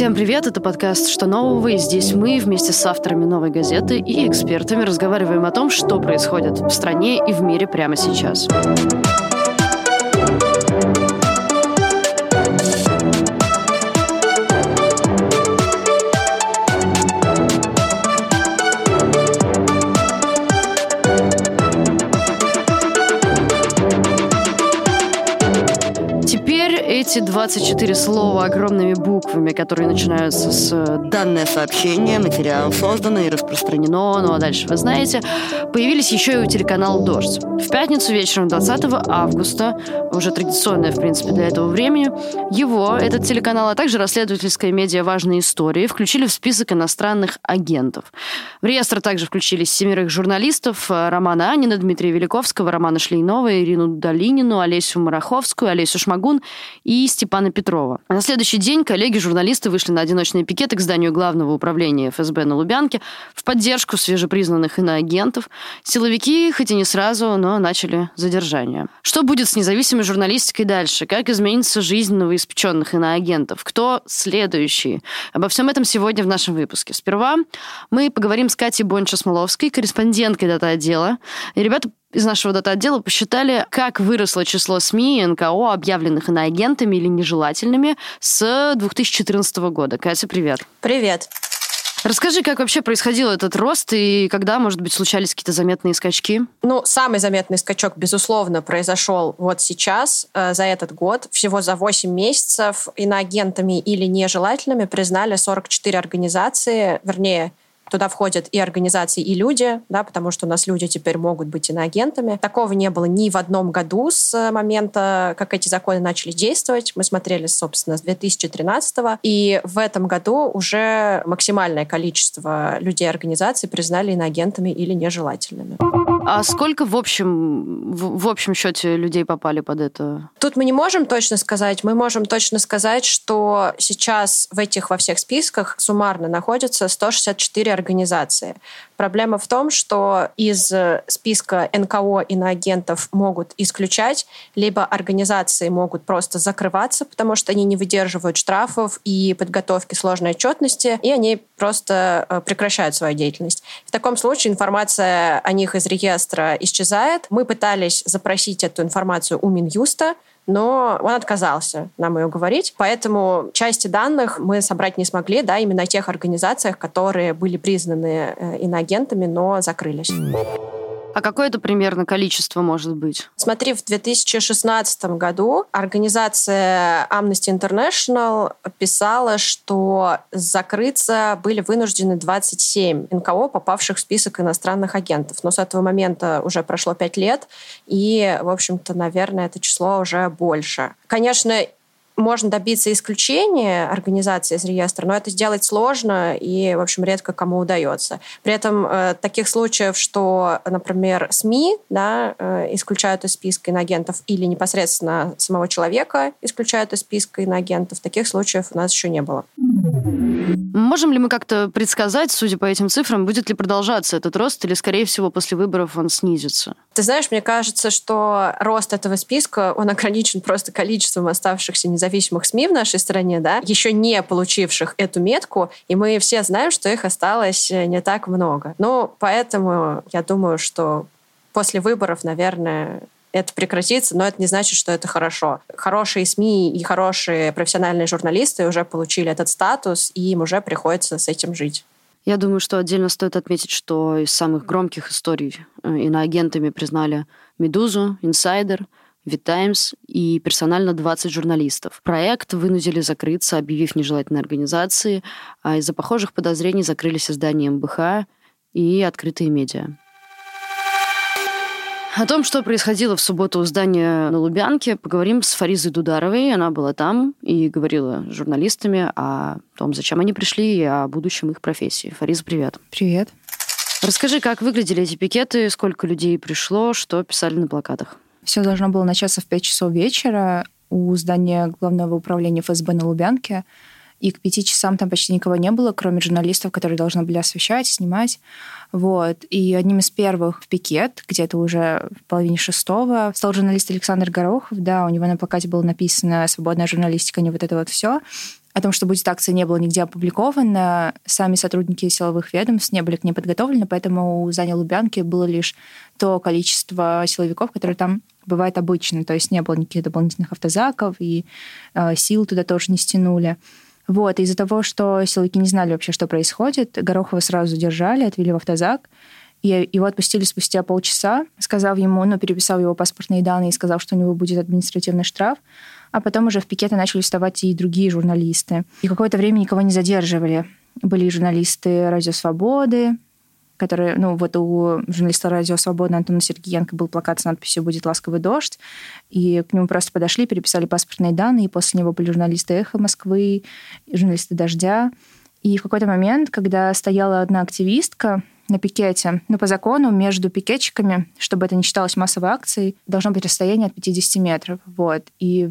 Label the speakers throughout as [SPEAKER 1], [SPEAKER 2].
[SPEAKER 1] Всем привет, это подкаст «Что нового?» и здесь мы вместе с авторами «Новой газеты» и экспертами разговариваем о том, что происходит в стране и в мире прямо сейчас. Эти 24 слова огромными буквами, которые начинаются с э, «данное сообщение», «материал создано и распространено», ну а дальше вы знаете, появились еще и у телеканала «Дождь». В пятницу вечером 20 августа, уже традиционное, в принципе, для этого времени, его, этот телеканал, а также расследовательская медиа «Важные истории» включили в список иностранных агентов. В реестр также включились семерых журналистов э, Романа Анина, Дмитрия Великовского, Романа Шлейнова, Ирину Долинину, Олесю Мараховскую, Олесю Шмагун и Степана Петрова. на следующий день коллеги-журналисты вышли на одиночные пикеты к зданию главного управления ФСБ на Лубянке в поддержку свежепризнанных иноагентов. Силовики, хоть и не сразу, но начали задержание. Что будет с независимой журналистикой дальше? Как изменится жизнь новоиспеченных иноагентов? Кто следующий? Обо всем этом сегодня в нашем выпуске. Сперва мы поговорим с Катей Бонча-Смоловской, корреспонденткой дата-отдела. И ребята из нашего дата-отдела посчитали, как выросло число СМИ и НКО, объявленных иноагентами или нежелательными с 2014 года. Катя, привет.
[SPEAKER 2] Привет.
[SPEAKER 1] Расскажи, как вообще происходил этот рост и когда, может быть, случались какие-то заметные скачки?
[SPEAKER 2] Ну, самый заметный скачок, безусловно, произошел вот сейчас, э, за этот год. Всего за 8 месяцев иноагентами или нежелательными признали 44 организации, вернее, Туда входят и организации, и люди, да, потому что у нас люди теперь могут быть иноагентами. Такого не было ни в одном году с момента, как эти законы начали действовать. Мы смотрели, собственно, с 2013 -го. И в этом году уже максимальное количество людей и организаций признали иноагентами или нежелательными.
[SPEAKER 1] А сколько в общем, в, в общем счете людей попали под это?
[SPEAKER 2] Тут мы не можем точно сказать. Мы можем точно сказать, что сейчас в этих во всех списках суммарно находятся 164 организации. Проблема в том, что из списка НКО иноагентов могут исключать, либо организации могут просто закрываться, потому что они не выдерживают штрафов и подготовки сложной отчетности, и они просто э, прекращают свою деятельность. В таком случае информация о них из реестра исчезает. Мы пытались запросить эту информацию у Минюста, но он отказался нам ее говорить. Поэтому части данных мы собрать не смогли, да, именно о тех организациях, которые были признаны э, иноагентами, но закрылись.
[SPEAKER 1] А какое это примерно количество может быть?
[SPEAKER 2] Смотри, в 2016 году организация Amnesty International писала, что закрыться были вынуждены 27 НКО, попавших в список иностранных агентов. Но с этого момента уже прошло 5 лет, и, в общем-то, наверное, это число уже больше. Конечно, можно добиться исключения организации из реестра, но это сделать сложно и, в общем, редко кому удается. При этом э, таких случаев, что, например, СМИ да, э, исключают из списка иноагентов или непосредственно самого человека исключают из списка иноагентов, таких случаев у нас еще не было.
[SPEAKER 1] Можем ли мы как-то предсказать, судя по этим цифрам, будет ли продолжаться этот рост или, скорее всего, после выборов он снизится?
[SPEAKER 2] Ты знаешь, мне кажется, что рост этого списка, он ограничен просто количеством оставшихся независимых СМИ в нашей стране, да, еще не получивших эту метку, и мы все знаем, что их осталось не так много. Ну, поэтому я думаю, что после выборов, наверное, это прекратится, но это не значит, что это хорошо. Хорошие СМИ и хорошие профессиональные журналисты уже получили этот статус, и им уже приходится с этим жить.
[SPEAKER 1] Я думаю, что отдельно стоит отметить, что из самых громких историй э, иноагентами признали «Медузу», «Инсайдер», «Витаймс» и персонально 20 журналистов. Проект вынудили закрыться, объявив нежелательной организации, а из-за похожих подозрений закрылись издания МБХ и открытые медиа. О том, что происходило в субботу у здания на Лубянке, поговорим с Фаризой Дударовой. Она была там и говорила с журналистами о том, зачем они пришли и о будущем их профессии. Фариза, привет.
[SPEAKER 3] Привет.
[SPEAKER 1] Расскажи, как выглядели эти пикеты, сколько людей пришло, что писали на плакатах?
[SPEAKER 3] Все должно было начаться в 5 часов вечера у здания главного управления ФСБ на Лубянке. И к пяти часам там почти никого не было, кроме журналистов, которые должны были освещать, снимать. Вот. И одним из первых в пикет, где-то уже в половине шестого, стал журналист Александр Горохов. Да, у него на плакате было написано «Свободная журналистика, не вот это вот все». О том, что будет акция, не было нигде опубликовано. Сами сотрудники силовых ведомств не были к ней подготовлены, поэтому у Зани Лубянки было лишь то количество силовиков, которые там бывает обычно. То есть не было никаких дополнительных автозаков, и э, сил туда тоже не стянули. Вот, из-за того, что силовики не знали вообще, что происходит, Горохова сразу задержали, отвели в автозак, и его отпустили спустя полчаса, сказав ему, ну, переписал его паспортные данные и сказал, что у него будет административный штраф а потом уже в пикеты начали вставать и другие журналисты. И какое-то время никого не задерживали. Были журналисты «Радио Свободы», которые, ну, вот у журналиста «Радио Свобода» Антона Сергеенко был плакат с надписью «Будет ласковый дождь», и к нему просто подошли, переписали паспортные данные, и после него были журналисты «Эхо Москвы», журналисты «Дождя». И в какой-то момент, когда стояла одна активистка на пикете, ну, по закону между пикетчиками, чтобы это не считалось массовой акцией, должно быть расстояние от 50 метров. Вот. И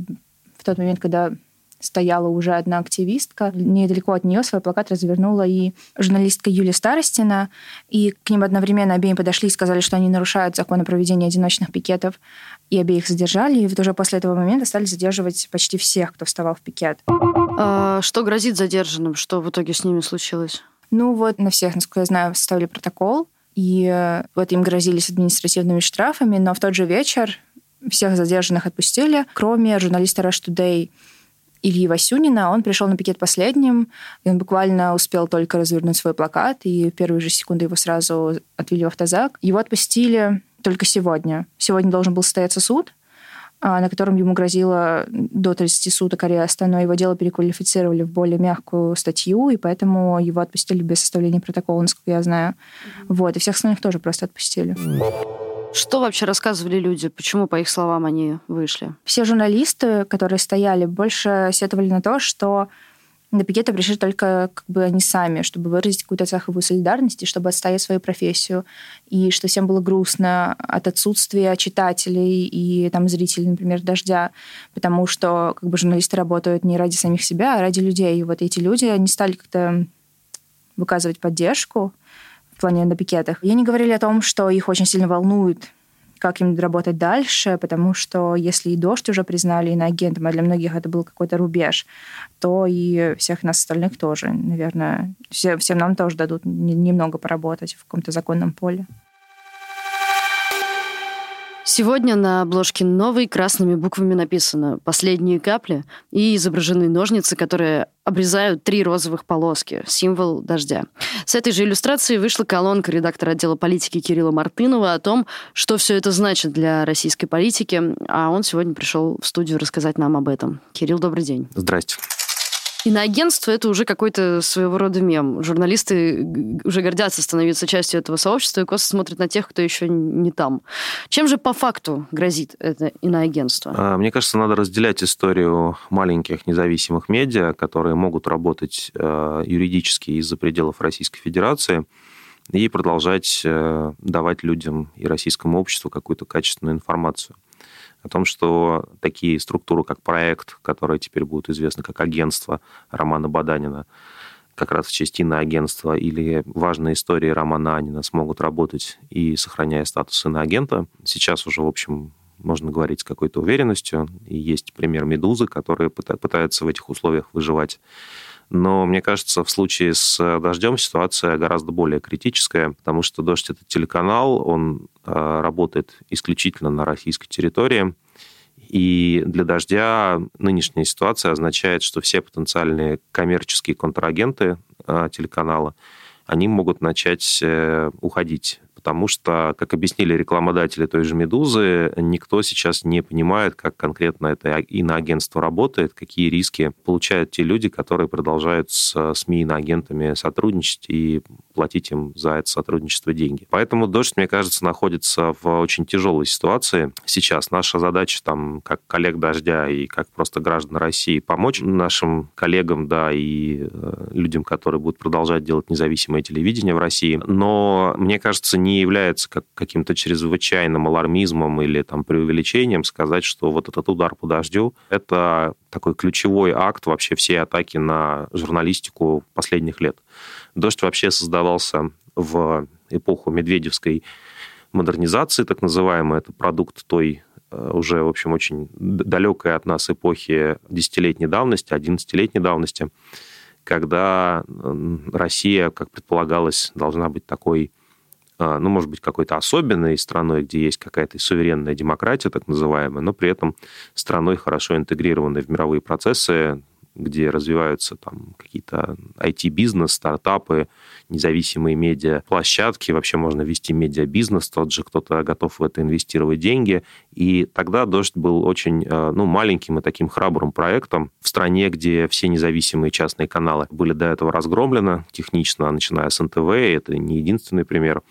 [SPEAKER 3] в тот момент, когда стояла уже одна активистка. Недалеко от нее свой плакат развернула и журналистка Юлия Старостина. И к ним одновременно обеим подошли и сказали, что они нарушают закон о проведении одиночных пикетов. И обеих задержали. И вот уже после этого момента стали задерживать почти всех, кто вставал в пикет.
[SPEAKER 1] А что грозит задержанным? Что в итоге с ними случилось?
[SPEAKER 3] Ну вот на всех, насколько я знаю, составили протокол. И э, вот им грозились административными штрафами, но в тот же вечер всех задержанных отпустили, кроме журналиста Rush Today Ильи Васюнина. Он пришел на пикет последним, и он буквально успел только развернуть свой плакат, и в первые же секунды его сразу отвели в автозак. Его отпустили только сегодня. Сегодня должен был состояться суд, а, на котором ему грозило до 30 суток ареста, но его дело переквалифицировали в более мягкую статью, и поэтому его отпустили без составления протокола, насколько я знаю. Mm-hmm. Вот, и всех остальных тоже просто отпустили.
[SPEAKER 1] Что вообще рассказывали люди? Почему, по их словам, они вышли?
[SPEAKER 3] Все журналисты, которые стояли, больше сетовали на то, что на пикеты пришли только как бы они сами, чтобы выразить какую-то цеховую солидарность и чтобы отстоять свою профессию. И что всем было грустно от отсутствия читателей и там зрителей, например, «Дождя», потому что как бы журналисты работают не ради самих себя, а ради людей. И вот эти люди, они стали как-то выказывать поддержку, в плане на пикетах. И они говорили о том, что их очень сильно волнует как им работать дальше, потому что если и дождь уже признали иноагентом, а для многих это был какой-то рубеж, то и всех нас остальных тоже, наверное, все, всем нам тоже дадут немного поработать в каком-то законном поле.
[SPEAKER 1] Сегодня на обложке новой красными буквами написано «Последние капли» и изображены ножницы, которые обрезают три розовых полоски, символ дождя. С этой же иллюстрацией вышла колонка редактора отдела политики Кирилла Мартынова о том, что все это значит для российской политики, а он сегодня пришел в студию рассказать нам об этом. Кирилл, добрый день.
[SPEAKER 4] Здрасте.
[SPEAKER 1] Иноагентство — это уже какой-то своего рода мем. Журналисты уже гордятся становиться частью этого сообщества и косо смотрят на тех, кто еще не там. Чем же по факту грозит это иноагентство?
[SPEAKER 4] А, мне кажется, надо разделять историю маленьких независимых медиа, которые могут работать э, юридически из-за пределов Российской Федерации, и продолжать э, давать людям и российскому обществу какую-то качественную информацию о том, что такие структуры, как проект, которые теперь будут известны как агентство Романа Баданина, как раз в части на агентство или важные истории Романа Анина смогут работать и сохраняя статус иноагента. Сейчас уже, в общем, можно говорить с какой-то уверенностью. И есть пример «Медузы», которые пытаются в этих условиях выживать. Но мне кажется, в случае с э, «Дождем» ситуация гораздо более критическая, потому что «Дождь» — это телеканал, он э, работает исключительно на российской территории, и для «Дождя» нынешняя ситуация означает, что все потенциальные коммерческие контрагенты э, телеканала, они могут начать уходить потому что, как объяснили рекламодатели той же «Медузы», никто сейчас не понимает, как конкретно это иноагентство работает, какие риски получают те люди, которые продолжают с СМИ иноагентами сотрудничать и платить им за это сотрудничество деньги. Поэтому «Дождь», мне кажется, находится в очень тяжелой ситуации сейчас. Наша задача, там, как коллег «Дождя» и как просто граждан России, помочь нашим коллегам, да, и э, людям, которые будут продолжать делать независимое телевидение в России. Но, мне кажется, не не является как каким-то чрезвычайным алармизмом или там преувеличением сказать, что вот этот удар по дождю – это такой ключевой акт вообще всей атаки на журналистику последних лет. «Дождь» вообще создавался в эпоху Медведевской модернизации, так называемой. Это продукт той э, уже, в общем, очень далекой от нас эпохи десятилетней давности, одиннадцатилетней давности, когда Россия, как предполагалось, должна быть такой ну, может быть, какой-то особенной страной, где есть какая-то суверенная демократия, так называемая, но при этом страной хорошо интегрированной в мировые процессы, где развиваются там какие-то IT-бизнес, стартапы, независимые медиа, площадки, вообще можно вести медиабизнес, тот же кто-то готов в это инвестировать деньги. И тогда «Дождь» был очень э, ну, маленьким и таким храбрым проектом в стране, где все независимые частные каналы были до этого разгромлены технично, начиная с НТВ, это не единственный пример.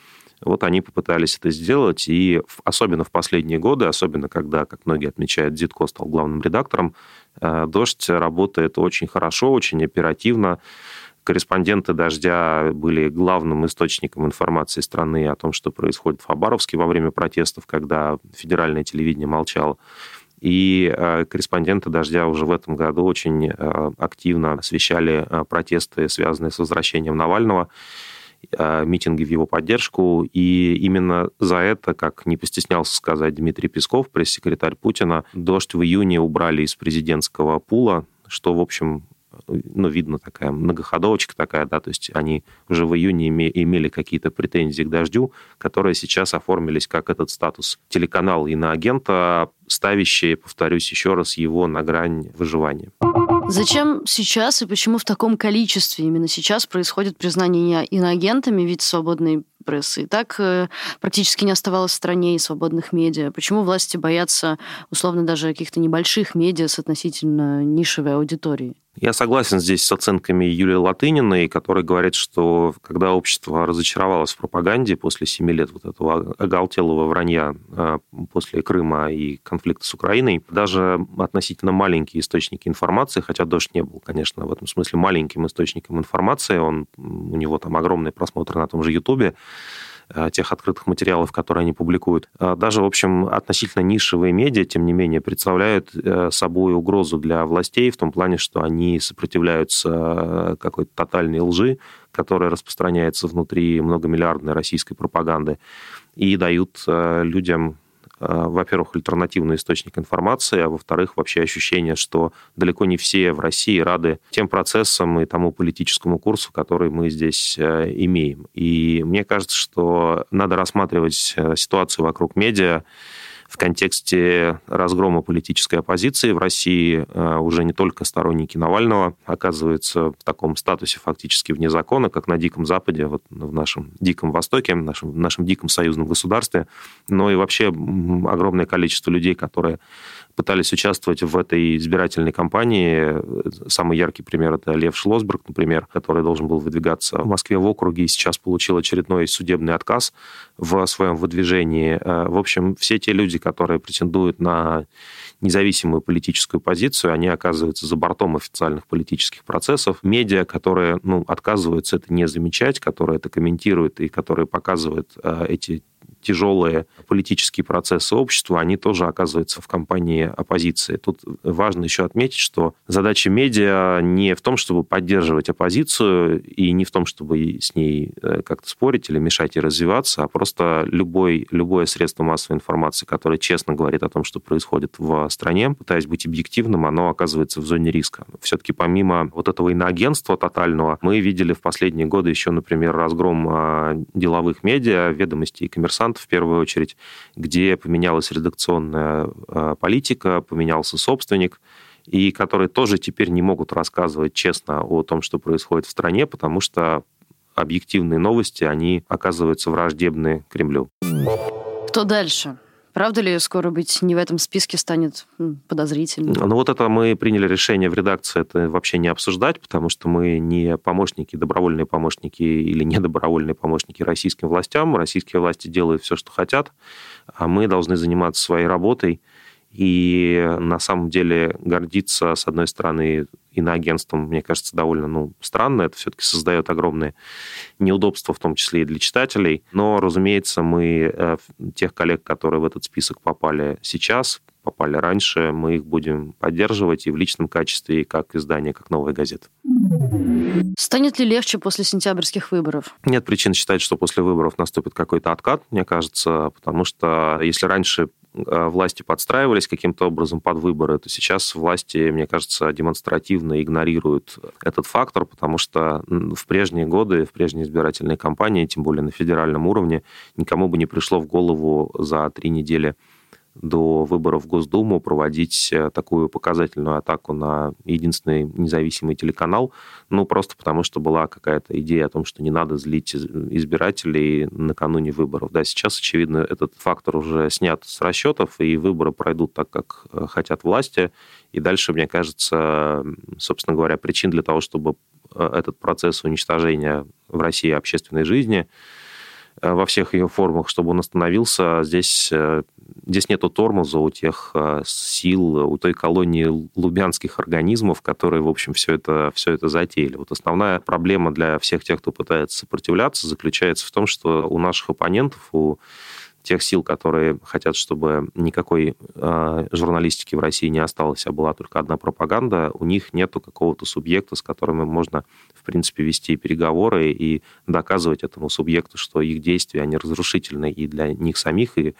[SPEAKER 4] Вот они попытались это сделать, и особенно в последние годы, особенно когда, как многие отмечают, Дитко стал главным редактором, э, «Дождь» работает очень хорошо, очень оперативно. Корреспонденты «Дождя» были главным источником информации страны о том, что происходит в Хабаровске во время протестов, когда федеральное телевидение молчало. И э, корреспонденты «Дождя» уже в этом году очень э, активно освещали протесты, связанные с возвращением Навального. Э, митинги в его поддержку. И именно за это, как не постеснялся сказать Дмитрий Песков, пресс-секретарь Путина, «Дождь» в июне убрали из президентского пула, что, в общем, ну, видно такая многоходовочка такая, да, то есть они уже в июне имели какие-то претензии к «Дождю», которые сейчас оформились как этот статус телеканал иноагента, ставящие, повторюсь еще раз, его на грань выживания.
[SPEAKER 1] Зачем сейчас и почему в таком количестве именно сейчас происходит признание иноагентами ведь свободной прессы? И так э, практически не оставалось в стране и свободных медиа. Почему власти боятся, условно, даже каких-то небольших медиа с относительно нишевой аудиторией?
[SPEAKER 4] Я согласен здесь с оценками Юлии Латыниной, которая говорит, что когда общество разочаровалось в пропаганде после семи лет вот этого оголтелого вранья э, после Крыма и конфликта с Украиной, даже относительно маленькие источники информации, хотя Дождь не был, конечно, в этом смысле маленьким источником информации, он, у него там огромный просмотр на том же Ютубе, тех открытых материалов, которые они публикуют. А даже, в общем, относительно нишевые медиа, тем не менее, представляют э, собой угрозу для властей в том плане, что они сопротивляются э, какой-то тотальной лжи, которая распространяется внутри многомиллиардной российской пропаганды, и дают людям Э, во-первых, альтернативный источник информации, а во-вторых, вообще ощущение, что далеко не все в России рады тем процессам и тому политическому курсу, который мы здесь э, имеем. И мне кажется, что надо рассматривать э, ситуацию вокруг медиа в контексте разгрома политической оппозиции в России э, уже не только сторонники Навального оказываются в таком статусе фактически вне закона, как на Диком Западе, вот в нашем Диком Востоке, в нашем, в нашем Диком союзном государстве, но и вообще огромное количество людей, которые пытались участвовать в этой избирательной кампании. Самый яркий пример – это Лев Шлосберг, например, который должен был выдвигаться в Москве в округе и сейчас получил очередной судебный отказ в своем выдвижении. Э, в общем, все те люди, которые претендуют на независимую политическую позицию, они оказываются за бортом официальных политических процессов. Медиа, которые ну, отказываются это не замечать, которые это комментируют и которые показывают э, эти тяжелые политические процессы общества, они тоже оказываются в компании оппозиции. Тут важно еще отметить, что задача медиа не в том, чтобы поддерживать оппозицию, и не в том, чтобы с ней э, как-то спорить или мешать ей развиваться, а просто любой, любое средство массовой информации, которое честно говорит о том, что происходит в стране, пытаясь быть объективным, оно оказывается в зоне риска. Все-таки помимо вот этого иноагентства тотального, мы видели в последние годы еще, например, разгром а, деловых медиа, ведомостей и коммерсантов, коммерсант в первую очередь, где поменялась редакционная а, политика, поменялся собственник, и которые тоже теперь не могут рассказывать честно о том, что происходит в стране, потому что объективные новости, они оказываются враждебны Кремлю.
[SPEAKER 1] Кто дальше? Правда ли скоро быть не в этом списке станет подозрительным?
[SPEAKER 4] Ну вот это мы приняли решение в редакции это вообще не обсуждать, потому что мы не помощники, добровольные помощники или недобровольные помощники российским властям. Российские власти делают все, что хотят, а мы должны заниматься своей работой и на самом деле гордиться, с одной стороны, иноагентством, мне кажется, довольно ну, странно. Это все-таки создает огромные неудобства, в том числе и для читателей. Но, разумеется, мы э, тех коллег, которые в этот список попали сейчас, попали раньше, мы их будем поддерживать и в личном качестве, и как издание, как новая газета.
[SPEAKER 1] Станет ли легче после сентябрьских выборов?
[SPEAKER 4] Нет причин считать, что после выборов наступит какой-то откат, мне кажется, потому что если раньше власти подстраивались каким-то образом под выборы, то сейчас власти, мне кажется, демонстративно игнорируют этот фактор, потому что в прежние годы, в прежние избирательные кампании, тем более на федеральном уровне, никому бы не пришло в голову за три недели до выборов в Госдуму проводить э, такую показательную атаку на единственный независимый телеканал, ну, просто потому что была какая-то идея о том, что не надо злить избирателей накануне выборов. Да, сейчас, очевидно, этот фактор уже снят с расчетов, и выборы пройдут так, как э, хотят власти, и дальше, мне кажется, собственно говоря, причин для того, чтобы э, этот процесс уничтожения в России общественной жизни во всех ее формах, чтобы он остановился. Здесь, э, здесь нету тормоза у тех э, сил, у той колонии лубянских организмов, которые, в общем, все это, все это затеяли. Вот основная проблема для всех тех, кто пытается сопротивляться, заключается в том, что у наших оппонентов, у тех сил, которые хотят, чтобы никакой э, журналистики в России не осталось, а была только одна пропаганда, у них нету какого-то субъекта, с которым можно, в принципе, вести переговоры и доказывать этому субъекту, что их действия, они разрушительны и для них самих, и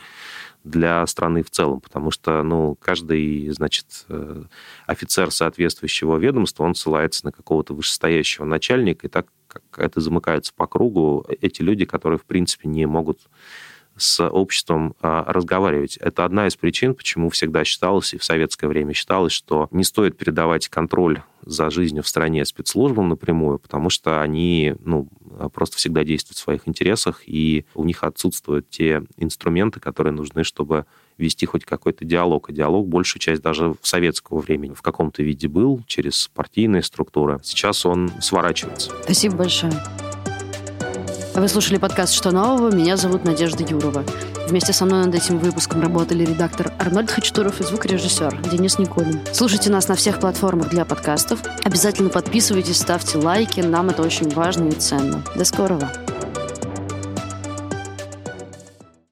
[SPEAKER 4] для страны в целом, потому что, ну, каждый, значит, э, офицер соответствующего ведомства, он ссылается на какого-то вышестоящего начальника, и так как это замыкается по кругу, эти люди, которые, в принципе, не могут с обществом а, разговаривать. Это одна из причин, почему всегда считалось, и в советское время считалось, что не стоит передавать контроль за жизнью в стране спецслужбам напрямую, потому что они ну, просто всегда действуют в своих интересах, и у них отсутствуют те инструменты, которые нужны, чтобы вести хоть какой-то диалог. А диалог большую часть даже в советского времени в каком-то виде был, через партийные структуры. Сейчас он сворачивается.
[SPEAKER 1] Спасибо большое. Вы слушали подкаст «Что нового?». Меня зовут Надежда Юрова. Вместе со мной над этим выпуском работали редактор Арнольд Хачатуров и звукорежиссер Денис Николин. Слушайте нас на всех платформах для подкастов. Обязательно подписывайтесь, ставьте лайки. Нам это очень важно и ценно. До скорого.